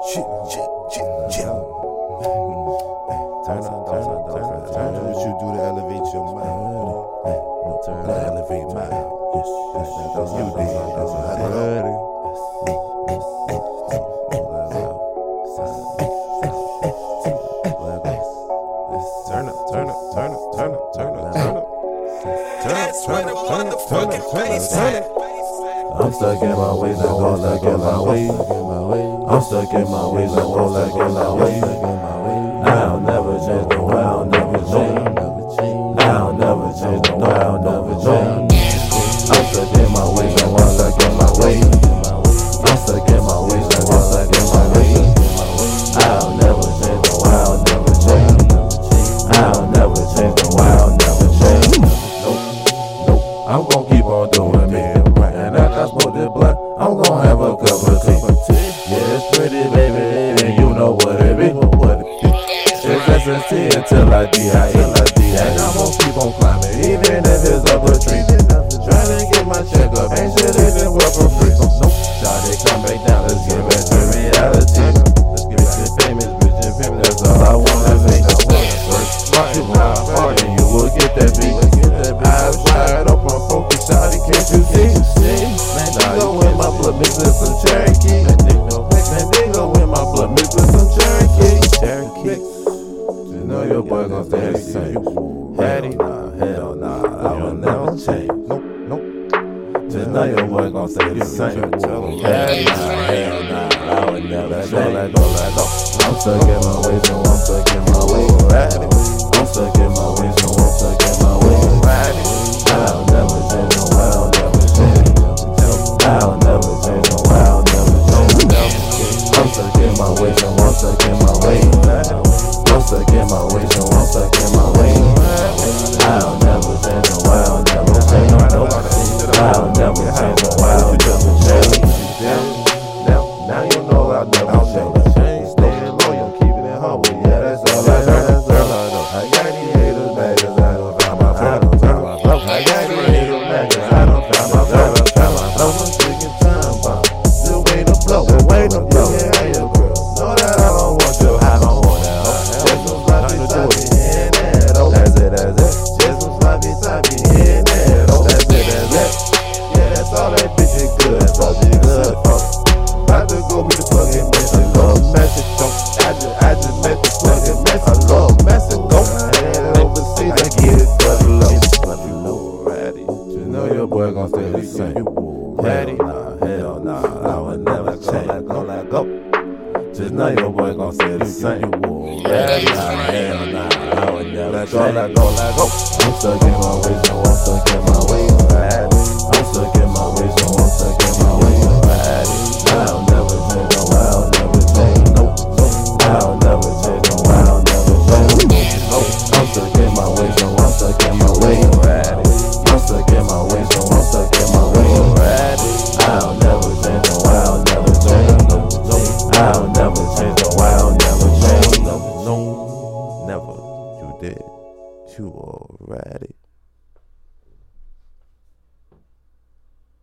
Shit, shit, shit, shit. Turn up, turn up, turn up, turn up. What you do to elevate your mind? Turn up, elevate mind. Yes, yes, that's you did. That's what I did. Turn up, turn up, turn up, turn up, turn up, turn up. Turn up, turn up, turn up, turn up, turn up, turn up. I'm stuck in my ways and go like in my way. I'm stuck in my ways and go like in my way. I'll never change, no, I'll never change. I'll never change, no, I'll never change. I'm stuck in my ways and walk like in my way. I'm stuck in my ways and walk like in my way. I'll never change, no, I'll never change. I'll never change, no, I'll never change. Nope, nope. I'm gon' keep on doing me. And after I smoke this blunt, I'm gon' have a cup of tea. Yeah, it's pretty, baby, and you know what it be. It's SST until I die, same. Hattie, nah, hell nah, I will never change. Nope, nope. Just know your boy gon' stay the same. Hattie, nah, hell nah, I will never change. Let go, let go. I'm stuck in my ways and I'm stuck in my ways. Hattie, I'm stuck in my ways and I'm stuck in my ways. Hattie, I'll never change, no, I'll never change. I'll never change, no, I'll never change. I'm stuck in my ways and I'm stuck in my ways. I'm stuck in my ways 'cause know your boy gon' stay the same. Ready? Nah, hell nah, I would never change. Let go, let go. Just know your boy gon' stay the same. Ready? Nah, hell nah, I would never change. Let go, let go. I'm stuck in my ways, no, I'm stuck in my ways. Ready? I'm stuck in my ways, no, I'm stuck in my ways. Ready? I'll never change, no, I'll never change. No, no, I'll never change, no, I'll never change. No, I'm stuck in my ways, no, you did. You already